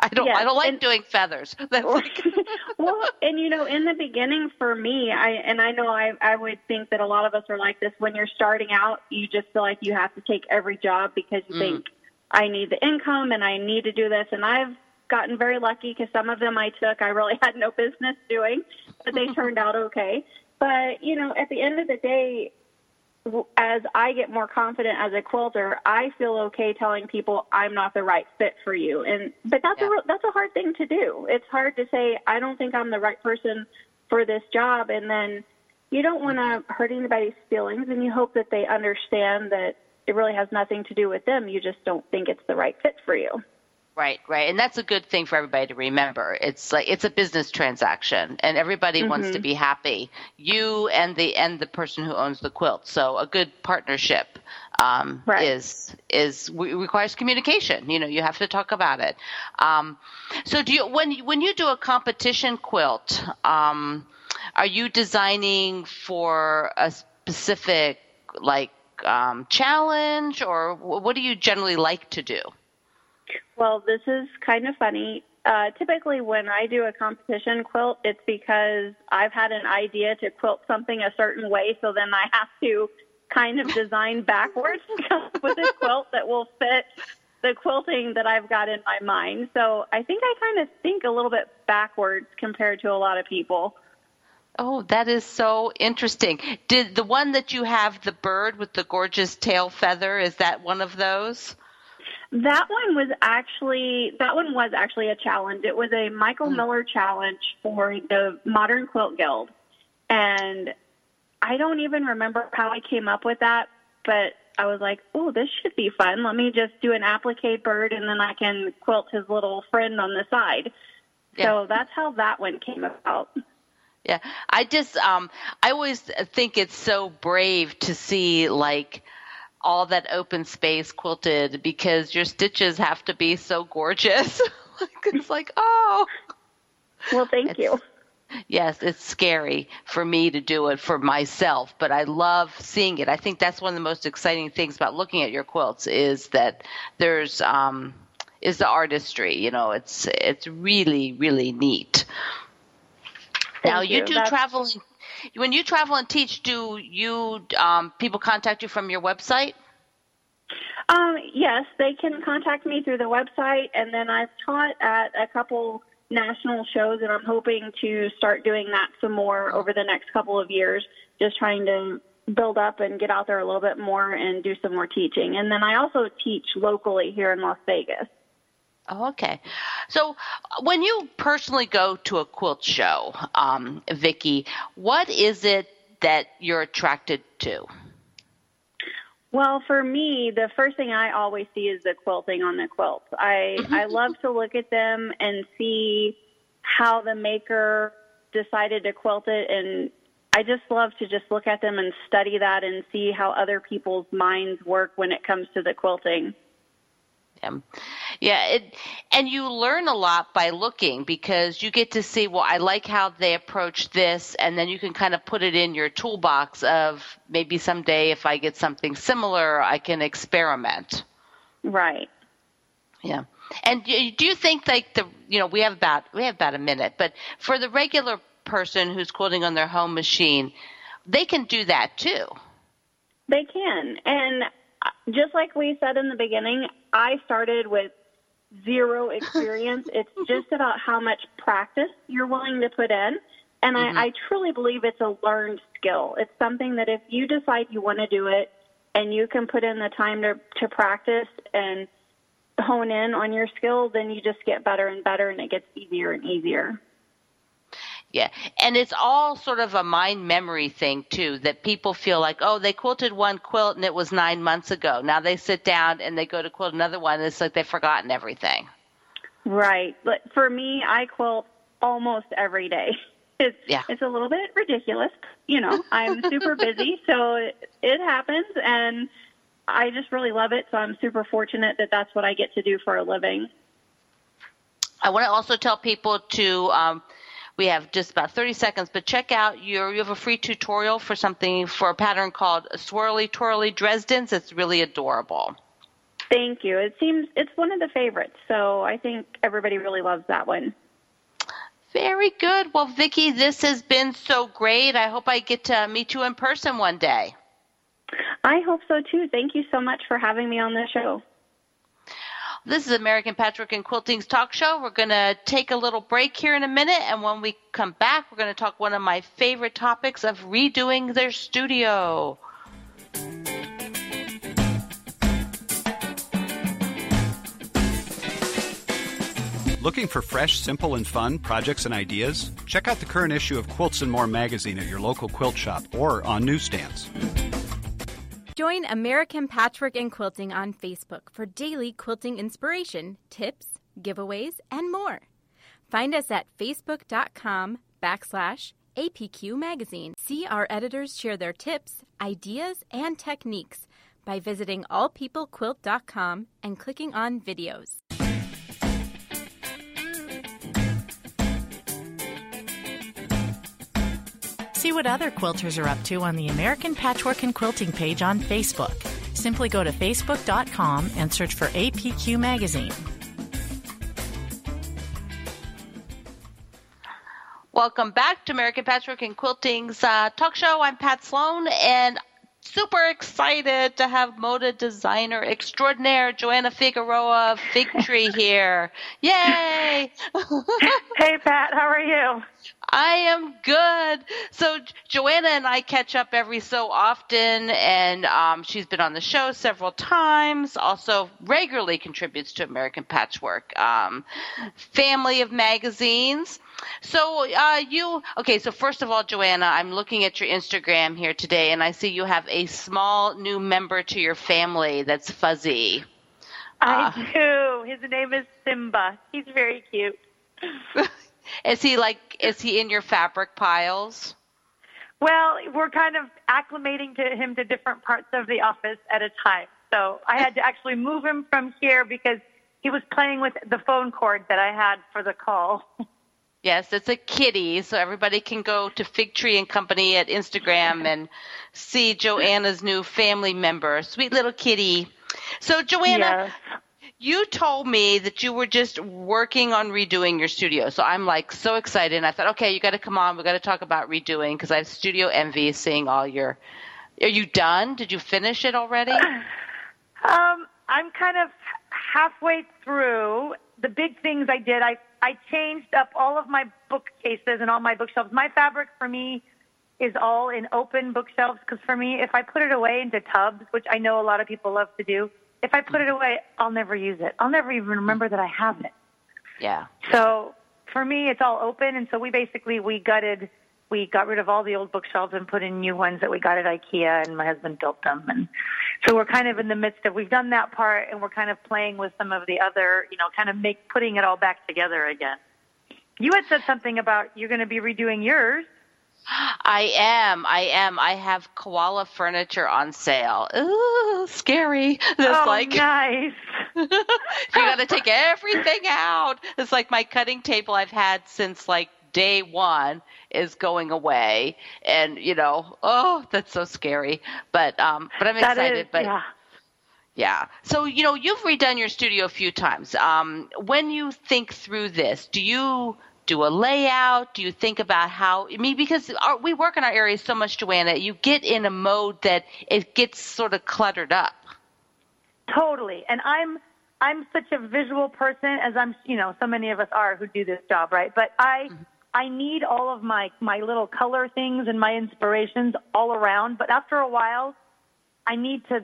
I don't yes, I don't like and, doing feathers. well, and you know, in the beginning for me, I and I know I I would think that a lot of us are like this when you're starting out, you just feel like you have to take every job because you mm. think I need the income and I need to do this and I've gotten very lucky because some of them I took I really had no business doing, but they turned out okay. But, you know, at the end of the day, as I get more confident as a quilter, I feel okay telling people I'm not the right fit for you. And but that's yeah. a that's a hard thing to do. It's hard to say I don't think I'm the right person for this job and then you don't want to hurt anybody's feelings and you hope that they understand that it really has nothing to do with them. You just don't think it's the right fit for you. Right, right. And that's a good thing for everybody to remember. It's like it's a business transaction and everybody mm-hmm. wants to be happy. You and the and the person who owns the quilt. So a good partnership um, right. is is requires communication. You know, you have to talk about it. Um, so do you when when you do a competition quilt, um, are you designing for a specific like um, challenge or what do you generally like to do? Well, this is kind of funny. Uh, typically, when I do a competition quilt, it's because I've had an idea to quilt something a certain way, so then I have to kind of design backwards with a quilt that will fit the quilting that I've got in my mind. So I think I kind of think a little bit backwards compared to a lot of people. Oh, that is so interesting. Did the one that you have, the bird with the gorgeous tail feather, is that one of those? That one was actually that one was actually a challenge. It was a Michael mm. Miller challenge for the Modern Quilt Guild, and I don't even remember how I came up with that, but I was like, "Oh, this should be fun. Let me just do an applique bird, and then I can quilt his little friend on the side." Yeah. So that's how that one came about. Yeah, I just um, I always think it's so brave to see like all that open space quilted because your stitches have to be so gorgeous. it's like oh. Well, thank it's, you. Yes, it's scary for me to do it for myself, but I love seeing it. I think that's one of the most exciting things about looking at your quilts is that there's um, is the artistry. You know, it's it's really really neat. Thank now you, you do that's... traveling. When you travel and teach, do you um, people contact you from your website? Um, yes, they can contact me through the website, and then I've taught at a couple national shows, and I'm hoping to start doing that some more over the next couple of years. Just trying to build up and get out there a little bit more and do some more teaching. And then I also teach locally here in Las Vegas. Oh, okay. So when you personally go to a quilt show, um, Vicki, what is it that you're attracted to? Well, for me, the first thing I always see is the quilting on the quilts. I I love to look at them and see how the maker decided to quilt it and I just love to just look at them and study that and see how other people's minds work when it comes to the quilting. Yeah. Yeah, it, and you learn a lot by looking because you get to see, well, I like how they approach this, and then you can kind of put it in your toolbox of maybe someday if I get something similar, I can experiment. Right. Yeah. And do you think like the you know we have about we have about a minute, but for the regular person who's quilting on their home machine, they can do that too. They can, and just like we said in the beginning, I started with zero experience. it's just about how much practice you're willing to put in. And mm-hmm. I, I truly believe it's a learned skill. It's something that if you decide you want to do it and you can put in the time to, to practice and hone in on your skill, then you just get better and better and it gets easier and easier. Yeah. And it's all sort of a mind memory thing too, that people feel like, oh, they quilted one quilt and it was nine months ago. Now they sit down and they go to quilt another one and it's like they've forgotten everything. Right. But for me, I quilt almost every day. It's yeah. it's a little bit ridiculous. You know, I'm super busy, so it, it happens and I just really love it. So I'm super fortunate that that's what I get to do for a living. I want to also tell people to um, we have just about 30 seconds, but check out your, you have a free tutorial for something, for a pattern called Swirly Twirly Dresden's. It's really adorable. Thank you. It seems it's one of the favorites, so I think everybody really loves that one. Very good. Well, Vicki, this has been so great. I hope I get to meet you in person one day. I hope so too. Thank you so much for having me on the show. This is American Patchwork and Quilting's talk show. We're going to take a little break here in a minute, and when we come back, we're going to talk one of my favorite topics of redoing their studio. Looking for fresh, simple, and fun projects and ideas? Check out the current issue of Quilts and More magazine at your local quilt shop or on newsstands. Join American Patchwork and Quilting on Facebook for daily quilting inspiration, tips, giveaways, and more. Find us at facebook.com backslash APQ Magazine. See our editors share their tips, ideas, and techniques by visiting allpeoplequilt.com and clicking on videos. See what other quilters are up to on the American Patchwork and Quilting page on Facebook. Simply go to facebook.com and search for APQ Magazine. Welcome back to American Patchwork and Quilting's uh, talk show. I'm Pat Sloan, and super excited to have moda designer extraordinaire Joanna Figueroa of Fig Tree here. Yay! hey, Pat, how are you? I am good. So Joanna and I catch up every so often, and um, she's been on the show several times. Also, regularly contributes to American Patchwork um, family of magazines. So uh, you okay? So first of all, Joanna, I'm looking at your Instagram here today, and I see you have a small new member to your family that's fuzzy. I uh, do. His name is Simba. He's very cute. is he like? Is he in your fabric piles? Well, we're kind of acclimating to him to different parts of the office at a time. So I had to actually move him from here because he was playing with the phone cord that I had for the call. Yes, it's a kitty, so everybody can go to Fig Tree and Company at Instagram and see Joanna's new family member, sweet little kitty. So, Joanna, Yes. you told me that you were just working on redoing your studio. So I'm like so excited. And I thought, okay, you got to come on. We got to talk about redoing because I have studio envy seeing all your. Are you done? Did you finish it already? Um, I'm kind of halfway through. The big things I did, I I changed up all of my bookcases and all my bookshelves. My fabric for me is all in open bookshelves because for me, if I put it away into tubs, which I know a lot of people love to do, if I put it away, I'll never use it. I'll never even remember that I have it. Yeah. So for me, it's all open, and so we basically we gutted, we got rid of all the old bookshelves and put in new ones that we got at IKEA, and my husband built them, and so we're kind of in the midst of we've done that part, and we're kind of playing with some of the other, you know, kind of make putting it all back together again. You had said something about you're going to be redoing yours. I am. I am. I have koala furniture on sale. Ooh, scary. It's oh, like nice. you got to take everything out. It's like my cutting table I've had since like day one is going away, and you know, oh, that's so scary. But um, but I'm excited. is- but yeah. yeah. So, you know, you've redone your studio a few times. Um, when you think through this, do you do a layout? Do you think about how, I mean, because our, we work in our area so much, Joanna, you get in a mode that it gets sort of cluttered up. Totally. And I'm I'm such a visual person as I'm you know, so many of us are who do this job, right? But I I need all of my my little color things and my inspirations all around, but after a while I need to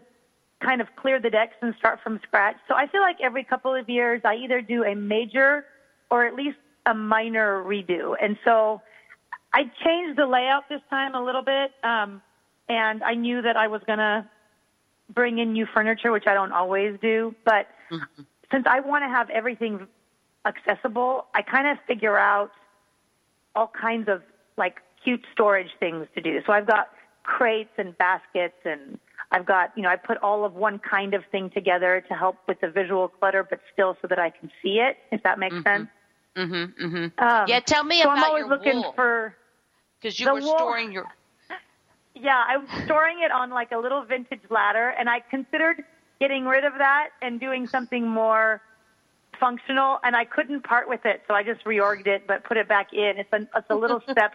kind of clear the decks and start from scratch. So I feel like every couple of years I either do a major or at least a minor redo. And so I changed the layout this time a little bit um and I knew that I was going to bring in new furniture, which I don't always do. But since I want to have everything accessible, I kind of figure out all kinds of like cute storage things to do. So I've got crates and baskets and I've got, you know, I put all of one kind of thing together to help with the visual clutter, but still so that I can see it, if that makes sense. Mm-hmm, mm-hmm. Um, yeah, tell me so about I'm always looking wool. for Because you were wool- storing your. Yeah, I'm storing it on like a little vintage ladder, and I considered getting rid of that and doing something more functional, and I couldn't part with it, so I just reorged it, but put it back in. It's a it's a little step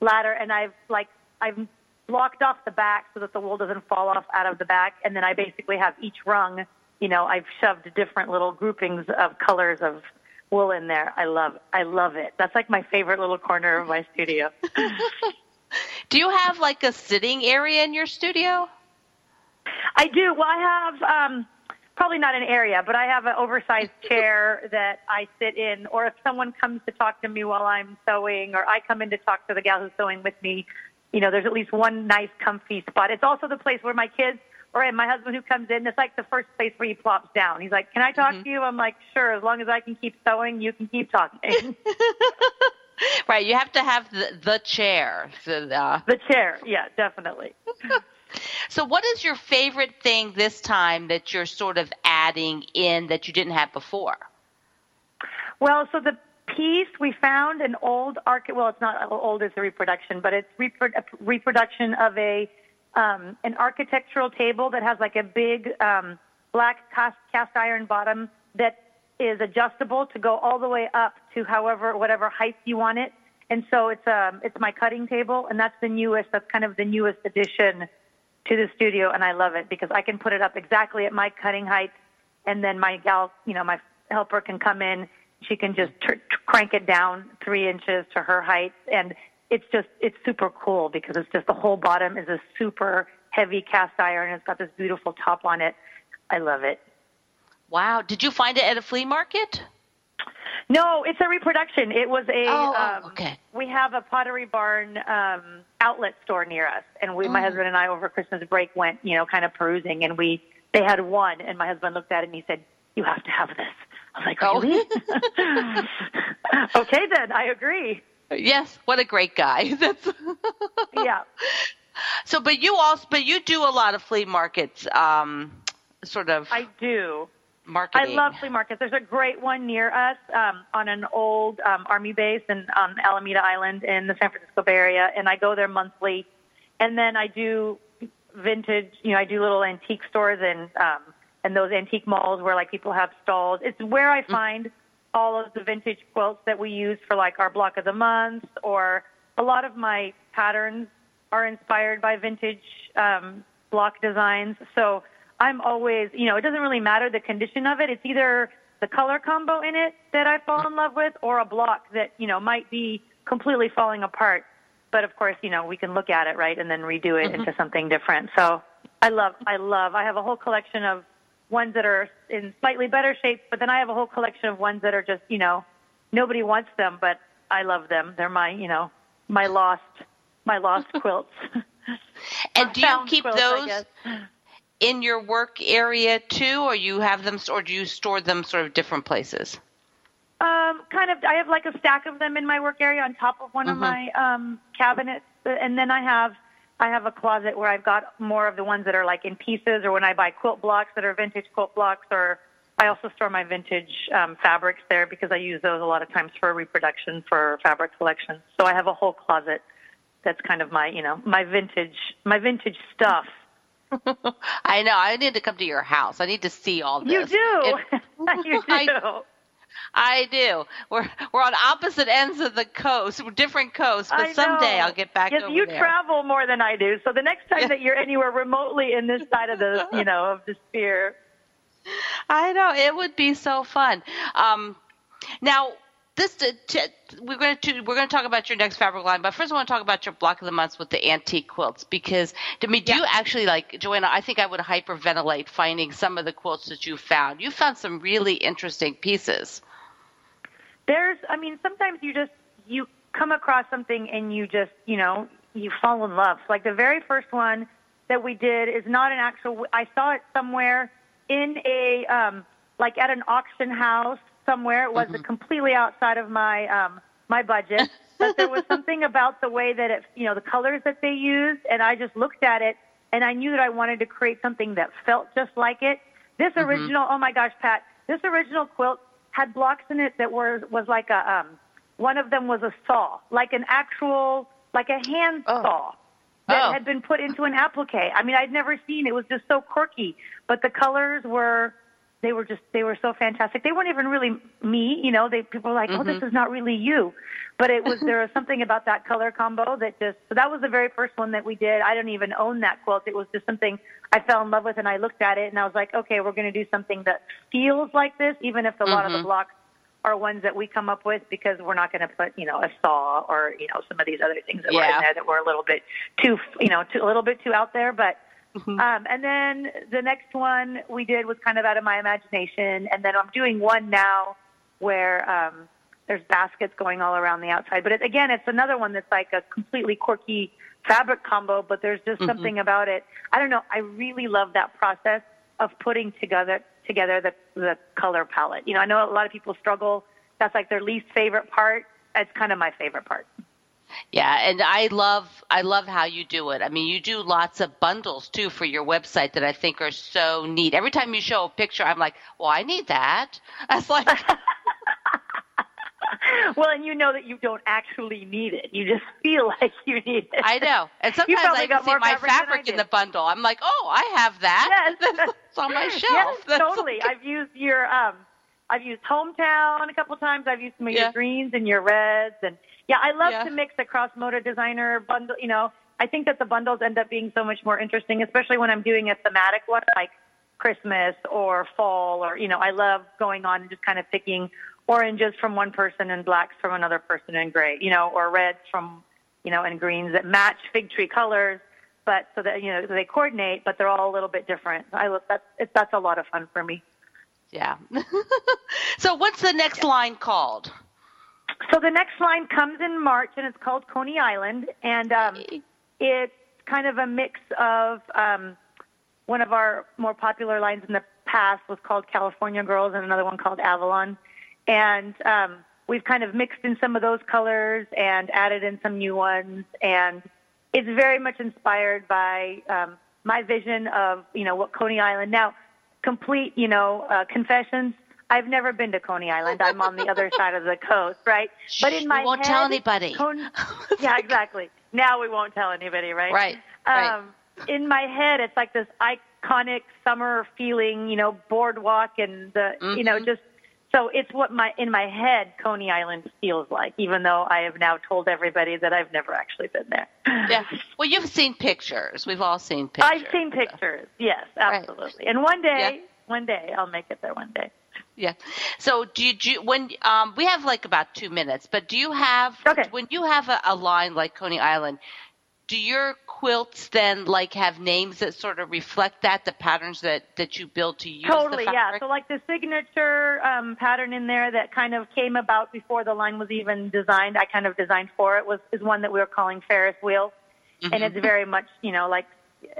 ladder, and I've like I've blocked off the back so that the wool doesn't fall off out of the back, and then I basically have each rung. You know, I've shoved different little groupings of colors of wool in there. I love I love it. That's like my favorite little corner of my studio. Do you have like a sitting area in your studio? I do. Well, I have um, probably not an area, but I have an oversized chair that I sit in. Or if someone comes to talk to me while I'm sewing, or I come in to talk to the gal who's sewing with me, you know, there's at least one nice, comfy spot. It's also the place where my kids or my husband who comes in. It's like the first place where he plops down. He's like, "Can I talk to you?" I'm like, "Sure, as long as I can keep sewing, you can keep talking." Right, you have to have the, the chair. So, uh, the chair, yeah, definitely. So, what is your favorite thing this time that you're sort of adding in that you didn't have before? Well, so the piece we found an old arch. Well, it's not old; it's a reproduction, but it's repro- a reproduction of a um, an architectural table that has like a big um, black cast, cast iron bottom that is adjustable to go all the way up to however whatever height you want it. And so it's um it's my cutting table, and that's the newest. That's kind of the newest addition to the studio, and I love it because I can put it up exactly at my cutting height, and then my gal, you know, my helper can come in. She can just tr- tr- crank it down three inches to her height, and it's just it's super cool because it's just the whole bottom is a super heavy cast iron. It's got this beautiful top on it. I love it. Wow. Did you find it at a flea market? No, it's a reproduction. It was a. Oh, um, okay. We have a Pottery Barn um, outlet store near us, and we, my Mm. husband and I, over Christmas break, went, you know, kind of perusing, and we they had one, and my husband looked at it and he said, "You have to have this." I was like, really? okay, then I agree. Yes, what a great guy. That's yeah. So, but you also, but you do a lot of flea markets, um, sort of. I do. Marketing. I love flea markets. There's a great one near us um, on an old um, army base in on Alameda Island in the San Francisco Bay Area, and I go there monthly. And then I do vintage. You know, I do little antique stores and um, and those antique malls where like people have stalls. It's where I find all of the vintage quilts that we use for like our block of the month, or a lot of my patterns are inspired by vintage um, block designs. So I'm always, you know, it doesn't really matter the condition of it. It's either the color combo in it that I fall in love with, or a block that you know might be completely falling apart. But of course, you know, we can look at it right and then redo it Mm-hmm. into something different. So I love, I love. I have a whole collection of ones that are in slightly better shape, but then I have a whole collection of ones that are just, you know, nobody wants them, but I love them. They're my, you know, my lost, my lost quilts. and do you keep quilts, those. In your work area too, or you have them, or do you store them sort of different places? Um, kind of. I have like a stack of them in my work area on top of one of Mhm. my um, cabinets, and then I have I have a closet where I've got more of the ones that are like in pieces, or when I buy quilt blocks that are vintage quilt blocks, or I also store my vintage um, fabrics there because I use those a lot of times for reproduction for fabric collections. So I have a whole closet that's kind of my you know my vintage my vintage stuff. I know. I need to come to your house. I need to see all this. You do. It- you do. I- I do. We're we're on opposite ends of the coast, different coasts, but someday. I'll get back yes, over you there. travel more than I do. So the next time that you're anywhere remotely in this side of the, you know, of the sphere, I know it would be so fun. Um, now, this we're going to we're going to talk about your next fabric line, but first I want to talk about your block of the months with the antique quilts because to me, do you actually like Joanna? I think I would hyperventilate finding some of the quilts that you found. You found some really interesting pieces. there's, I mean, sometimes you just you come across something and you just, you know, you fall in love. Like the very first one that we did is not an actual. I saw it somewhere in a um, like at an auction house somewhere. It was completely outside of my um, my budget, but there was something about the way that it, you know, the colors that they used, and I just looked at it and I knew that I wanted to create something that felt just like it. This original, oh my gosh, Pat, this original quilt had blocks in it that were was like a um, one of them was a saw, like an actual like a hand saw that Oh. had been put into an applique. I mean, I'd never seen it was just so quirky, but the colors were they were just they were so fantastic. They weren't even really me, you know. They people were like, "Oh, this mm-hmm. is not really you," but it was there was something about that color combo that just so that was the very first one that we did. I don't even own that quilt. It was just something I fell in love with, and I looked at it and I was like, "Okay, we're going to do something that feels like this, even if a lot of the mm-hmm. blocks are ones that we come up with because we're not going to put, you know, a saw or you know some of these other things that were in there that were a little bit too, you know, too, a little bit too out there, but." Um, and then the next one we did was kind of out of my imagination. And then I'm doing one now where um, there's baskets going all around the outside. But it, again, it's another one that's like a completely quirky fabric combo, but there's just something about it. I don't know. I really love that process of putting together together the, the color palette. You know, I know a lot of people struggle. That's like their least favorite part. It's kind of my favorite part. Yeah, and I love I love how you do it. I mean, you do lots of bundles too for your website that I think are so neat. Every time you show a picture, I'm like, "Well, I need that." It's like, well, and you know that you don't actually need it. You just feel like you need it. I know. And sometimes I see my fabric fabric in the bundle. I'm like, "Oh, I have that." Yes. it's on my shelf. Yes, That's totally. like- I've used your um I've used hometown a couple times. I've used some of Yeah. your greens and your reds and yeah, I love Yeah. to mix across moda designer bundle, you know. I think that the bundles end up being so much more interesting, especially when I'm doing a thematic one like Christmas or fall or you know, I love going on and just kind of picking oranges from one person and blacks from another person and gray, you know, or reds from you know, and greens that match fig tree colors, but so that you know they coordinate, but they're all a little bit different. I look that's it's, that's a lot of fun for me. Yeah. so, what's the next line called? So the next line comes in March, and it's called Coney Island, and um, it's kind of a mix of um, one of our more popular lines in the past was called California Girls and another one called Avalon. And um, we've kind of mixed in some of those colors and added in some new ones. And it's very much inspired by um, my vision of, you know, what Coney Island. Now, complete, you know, uh, confessions. I've never been to Coney Island. I'm on the other side of the coast, right? But in my won't head, tell anybody. Coney, yeah, exactly. Now we won't tell anybody, right? Right. Um, right. In my head, it's like this iconic summer feeling, you know, boardwalk and the, mm-hmm. you know, just so it's what my in my head Coney Island feels like, even though I have now told everybody that I've never actually been there. yeah. Well, you've seen pictures. We've all seen pictures. I've seen pictures. Yes, absolutely. Right. And one day, yeah. one day, I'll make it there. One day. Yeah. So do you, do you, when um we have like about two minutes, but do you have okay. when you have a, a line like Coney Island, do your quilts then like have names that sort of reflect that the patterns that that you build to use totally yeah. so like the signature um, pattern in there that kind of came about before the line was even designed i kind of designed for it was is one that we were calling ferris wheel. Mm-hmm. and it's very much you know like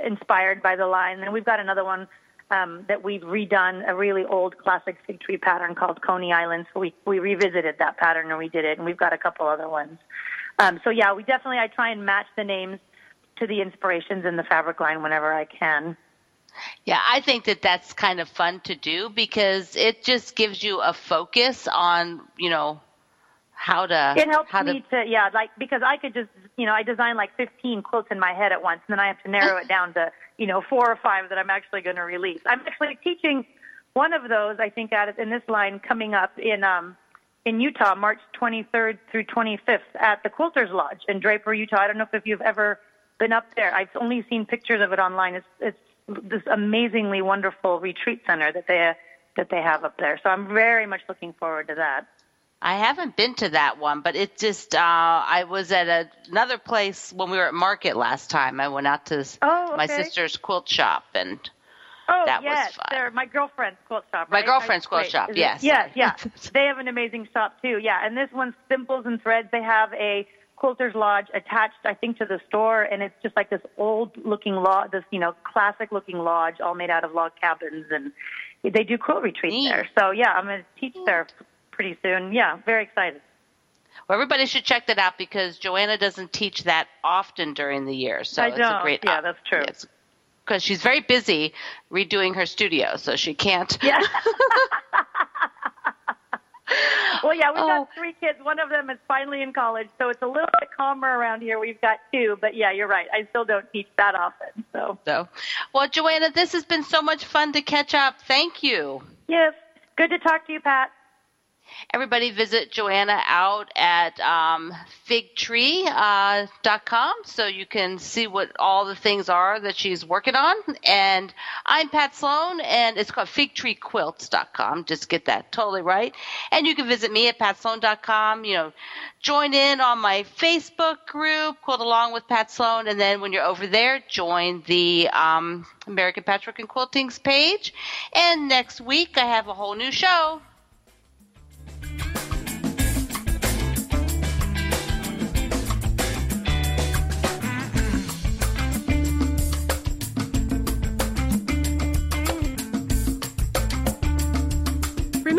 inspired by the line. And we've got another one um, that we've redone a really old classic fig tree pattern called coney island. So we we revisited that pattern and we did it. And we've got a couple other ones um, so yeah, we definitely I try and match the names to the inspirations in the fabric line whenever I can. Yeah, I think that that's kind of fun to do because it just gives you a focus on, you know, how to. It helps how me to, to, yeah, like because I could just, you know, I design like 15 quilts in my head at once, and then I have to narrow it down to, you know, four or five that I'm actually going to release. I'm actually teaching one of those, I think, at in this line coming up in um in Utah, March 23rd through 25th at the Quilters Lodge in Draper, Utah. I don't know if you've ever been up there. I've only seen pictures of it online. It's it's this amazingly wonderful retreat center that they that they have up there. So I'm very much looking forward to that. I haven't been to that one, but it just uh I was at a, another place when we were at market last time. I went out to oh, okay. my sister's quilt shop and Oh that yes, was fun. they're my girlfriend's quilt shop. My girlfriend's quilt shop. Yes. Yes, yeah. they have an amazing shop too. Yeah, and this one's Simples and Threads. They have a quilter's lodge attached, I think, to the store, and it's just like this old-looking lodge, this you know classic-looking lodge, all made out of log cabins, and they do quilt retreats Neat. there. So yeah, I'm going to teach Neat. there pretty soon. Yeah, very excited. Well, everybody should check that out because Joanna doesn't teach that often during the year. So I it's don't. a great. Yeah, that's true. It's because she's very busy redoing her studio, so she can't. Yeah. well, yeah, we've Oh. got three kids. One of them is finally in college, so it's a little bit calmer around here. We've got two, but yeah, you're right. I still don't teach that often. So, So, well, Joanna, this has been so much fun to catch up. Thank you. yes, good to talk to you, Pat. Everybody visit Joanna out at um, figtree.com uh, so you can see what all the things are that she's working on. And I'm Pat Sloan, and it's called figtreequilts.com. Just get that totally right. And you can visit me at patsloan.com. You know, join in on my Facebook group, Quilt Along with Pat Sloan. And then when you're over there, join the um, American Patchwork and Quilting's page. And next week, I have a whole new show.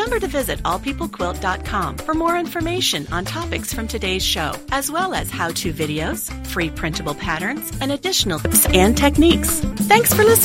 Remember to visit allpeoplequilt.com for more information on topics from today's show, as well as how to videos, free printable patterns, and additional tips and techniques. Thanks for listening.